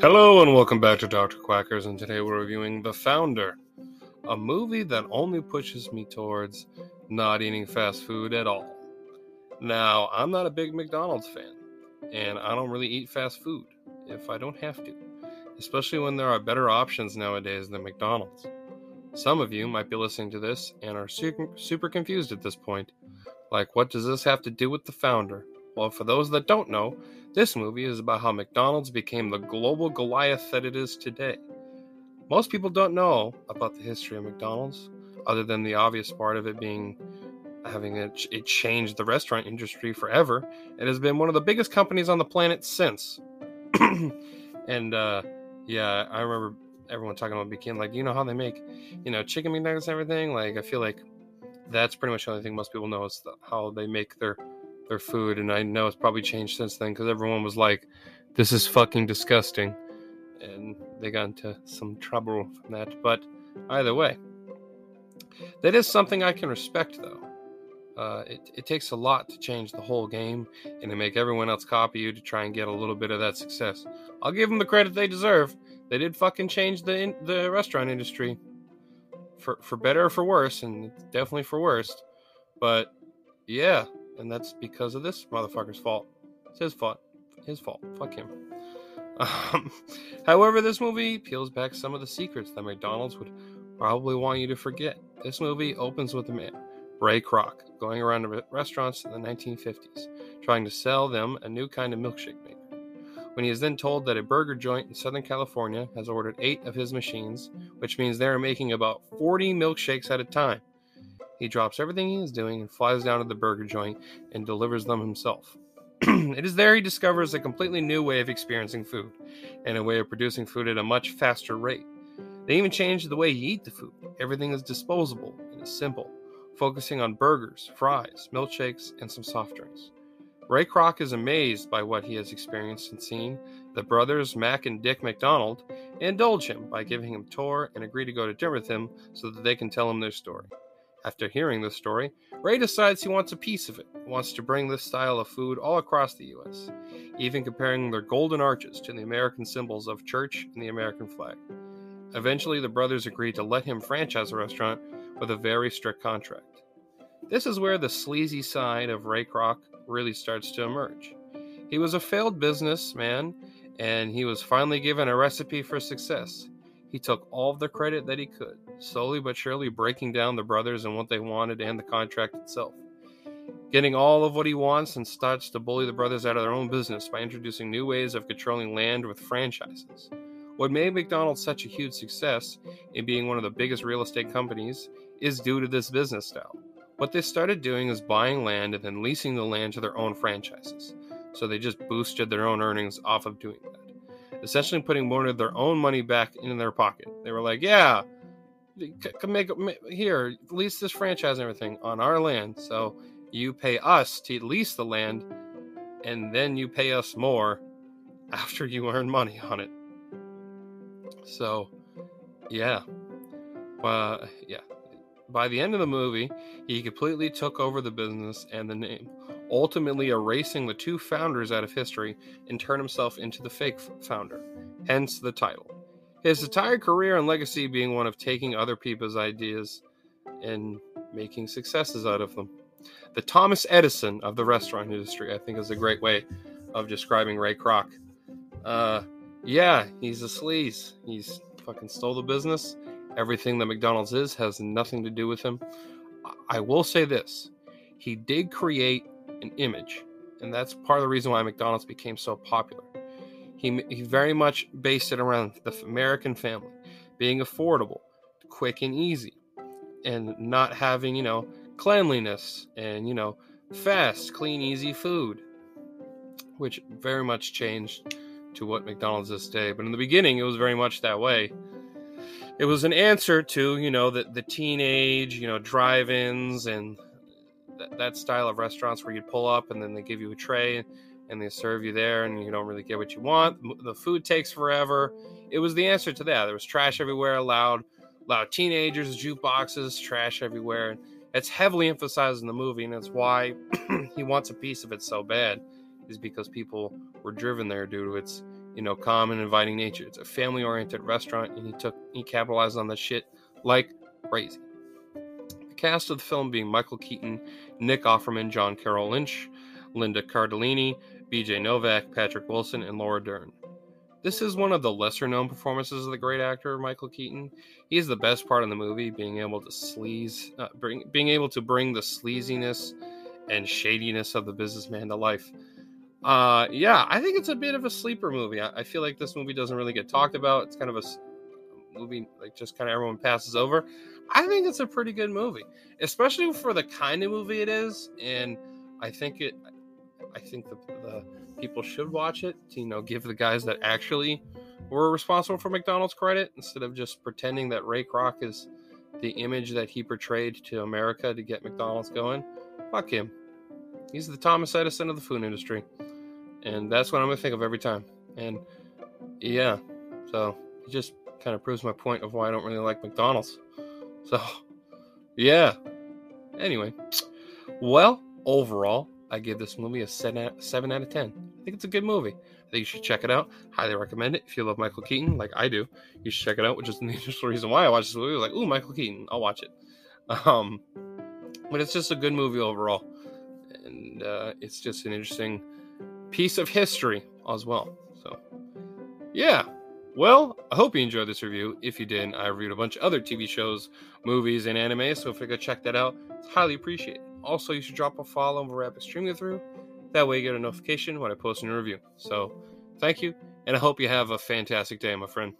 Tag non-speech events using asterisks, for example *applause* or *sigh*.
Hello and welcome back to Dr. Quackers, and today we're reviewing The Founder, a movie that only pushes me towards not eating fast food at all. Now, I'm not a big McDonald's fan, and I don't really eat fast food if I don't have to, especially when there are better options nowadays than McDonald's. Some of you might be listening to this and are super, confused at this point. Like, what does this have to do with The Founder? Well, for those that don't know, this movie is about how McDonald's became the global Goliath that it is today. Most people don't know about the history of McDonald's, other than the obvious part of it being having it, it changed the restaurant industry forever. It has been one of the biggest companies on the planet since. *clears throat* and uh, yeah, I remember everyone talking about became like, you know how they make, you know, chicken McNuggets and everything. Like, I feel like that's pretty much the only thing most people know is the, how they make their their food, and I know it's probably changed since then because everyone was like, "This is fucking disgusting," and they got into some trouble from that. But either way, that is something I can respect, though. Uh, it, it takes a lot to change the whole game and to make everyone else copy you to try and get a little bit of that success. I'll give them the credit they deserve. They did fucking change the the restaurant industry for for better or for worse, and definitely for worse. But yeah, and that's because of this motherfucker's fault. It's his fault. His fault. Fuck him. Um, *laughs* however, this movie peels back some of the secrets that McDonald's would probably want you to forget. This movie opens with a man, Ray Kroc, going around to restaurants in the 1950s, trying to sell them a new kind of milkshake maker. When he is then told that a burger joint in Southern California has ordered eight of his machines, which means they are making about 40 milkshakes at a time. He drops everything he is doing and flies down to the burger joint and delivers them himself. *clears throat* it is there he discovers a completely new way of experiencing food and a way of producing food at a much faster rate. They even change the way you eat the food. Everything is disposable and is simple, focusing on burgers, fries, milkshakes, and some soft drinks. Ray Kroc is amazed by what he has experienced and seen. The brothers, Mac and Dick McDonald, indulge him by giving him a tour and agree to go to dinner with him so that they can tell him their story. After hearing this story, Ray decides he wants a piece of it, wants to bring this style of food all across the US, even comparing their golden arches to the American symbols of church and the American flag. Eventually, the brothers agree to let him franchise a restaurant with a very strict contract. This is where the sleazy side of Ray Kroc really starts to emerge. He was a failed businessman, and he was finally given a recipe for success. He took all the credit that he could, slowly but surely breaking down the brothers and what they wanted and the contract itself. Getting all of what he wants and starts to bully the brothers out of their own business by introducing new ways of controlling land with franchises. What made McDonald's such a huge success in being one of the biggest real estate companies is due to this business style. What they started doing is buying land and then leasing the land to their own franchises. So they just boosted their own earnings off of doing that essentially putting more of their own money back in their pocket. They were like, "Yeah, can make here lease this franchise and everything on our land. So you pay us to lease the land, and then you pay us more *laughs* after you earn money on it." So, yeah, uh, yeah. By the end of the movie, he completely took over the business and the name ultimately erasing the two founders out of history and turn himself into the fake founder, hence the title. His entire career and legacy being one of taking other people's ideas and making successes out of them. The Thomas Edison of the restaurant industry, I think, is a great way of describing Ray Kroc. Uh, yeah, he's a sleaze. He's fucking stole the business. Everything that McDonald's is has nothing to do with him. I will say this he did create an image, and that's part of the reason why McDonald's became so popular. He, he very much based it around the American family being affordable, quick and easy, and not having, you know, cleanliness and, you know, fast, clean, easy food, which very much changed to what McDonald's is today. But in the beginning, it was very much that way. It was an answer to, you know, the, the teenage, you know, drive ins and that, that style of restaurants where you pull up and then they give you a tray and they serve you there and you don't really get what you want. The food takes forever. It was the answer to that. There was trash everywhere, loud, loud teenagers, jukeboxes, trash everywhere. It's heavily emphasized in the movie, and that's why *clears throat* he wants a piece of it so bad, is because people were driven there due to its, you know, calm and inviting nature. It's a family-oriented restaurant, and he took he capitalized on the shit like crazy. The cast of the film being Michael Keaton, Nick Offerman, John Carroll Lynch, Linda Cardellini, B.J. Novak, Patrick Wilson, and Laura Dern. This is one of the lesser known performances of the great actor Michael Keaton. He is the best part of the movie, being able to sleaze, uh, bring, being able to bring the sleaziness and shadiness of the businessman to life. Uh, yeah, I think it's a bit of a sleeper movie. I, I feel like this movie doesn't really get talked about. It's kind of a movie like just kind of everyone passes over. I think it's a pretty good movie, especially for the kind of movie it is, and I think it. I think the, the people should watch it to you know give the guys that actually were responsible for McDonald's credit instead of just pretending that Ray Kroc is the image that he portrayed to America to get McDonald's going. Fuck him. He's the Thomas Edison of the food industry. And that's what I'm gonna think of every time. And yeah, so it just kind of proves my point of why I don't really like McDonald's. So *laughs* yeah. Anyway, well, overall, I give this movie a 7 out of 10. I think it's a good movie. I think you should check it out. Highly recommend it. If you love Michael Keaton, like I do, you should check it out, which is *laughs* the initial reason why I watched this movie. like, ooh, Michael Keaton, I'll watch it. *laughs* Um, but it's just a good movie overall. And uh, it's just an interesting piece of history as well. So, yeah. Well, I hope you enjoyed this review. If you did, I reviewed a bunch of other TV shows, movies, and anime. So if you go check that out, it's highly appreciated. Also, you should drop a follow over Rapid Streaming Through. That way, you get a notification when I post a new review. So, thank you, and I hope you have a fantastic day, my friend.